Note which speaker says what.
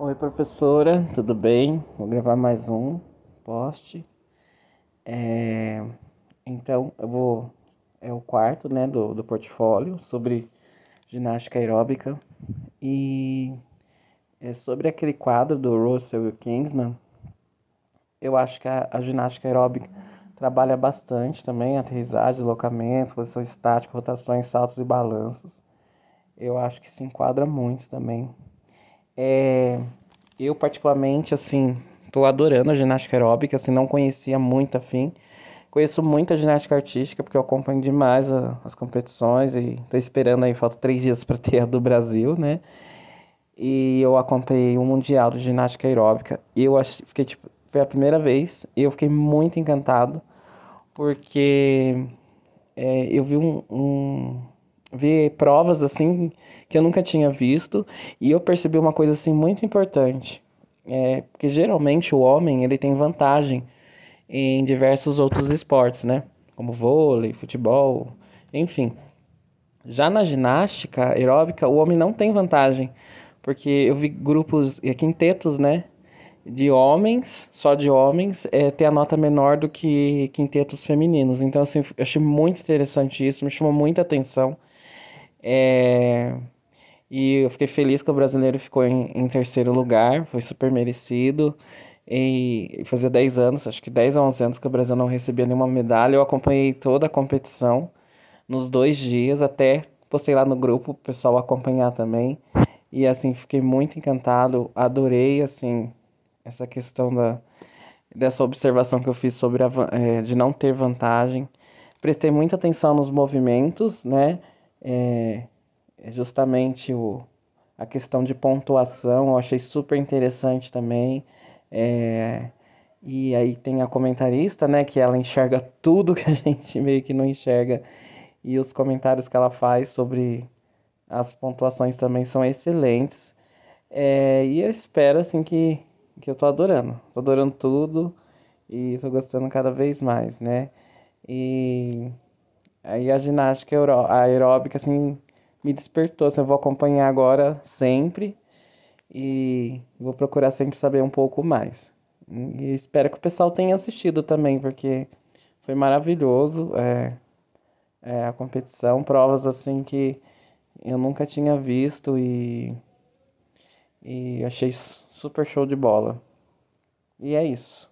Speaker 1: Oi, professora, tudo bem? Vou gravar mais um post. É, então, eu vou. É o quarto, né, do, do portfólio sobre ginástica aeróbica. E é sobre aquele quadro do Russell Kingsman. Eu acho que a, a ginástica aeróbica trabalha bastante também, aterrissagem, deslocamento, posição estática, rotações, saltos e balanços. Eu acho que se enquadra muito também é, eu, particularmente, assim, tô adorando a ginástica aeróbica, assim, não conhecia muito afim. Conheço muito a ginástica artística, porque eu acompanho demais a, as competições e tô esperando aí, falta três dias para ter a do Brasil, né? E eu acompanhei o Mundial de Ginástica Aeróbica. E eu achei, fiquei, tipo, foi a primeira vez, e eu fiquei muito encantado, porque é, eu vi um, um ver provas assim que eu nunca tinha visto e eu percebi uma coisa assim muito importante é porque geralmente o homem ele tem vantagem em diversos outros esportes né como vôlei futebol enfim já na ginástica aeróbica o homem não tem vantagem porque eu vi grupos quintetos né de homens, só de homens, é, ter a nota menor do que quintetos femininos. Então, assim, eu achei muito interessante isso, me chamou muita atenção. É... E eu fiquei feliz que o brasileiro ficou em, em terceiro lugar, foi super merecido. E fazia 10 anos, acho que 10 a 11 anos que o Brasil não recebia nenhuma medalha. Eu acompanhei toda a competição nos dois dias, até postei lá no grupo o pessoal acompanhar também. E assim, fiquei muito encantado, adorei assim essa questão da, dessa observação que eu fiz sobre a, é, de não ter vantagem. Prestei muita atenção nos movimentos, né? É, é, justamente o, a questão de pontuação, eu achei super interessante também. É, e aí tem a comentarista, né, que ela enxerga tudo que a gente meio que não enxerga. E os comentários que ela faz sobre as pontuações também são excelentes. É, e eu espero, assim, que, que eu tô adorando. Tô adorando tudo e tô gostando cada vez mais, né? E Aí a ginástica aeróbica, assim, me despertou. Assim, eu vou acompanhar agora sempre e vou procurar sempre saber um pouco mais. E espero que o pessoal tenha assistido também, porque foi maravilhoso é, é, a competição, provas assim que eu nunca tinha visto e, e achei super show de bola. E é isso.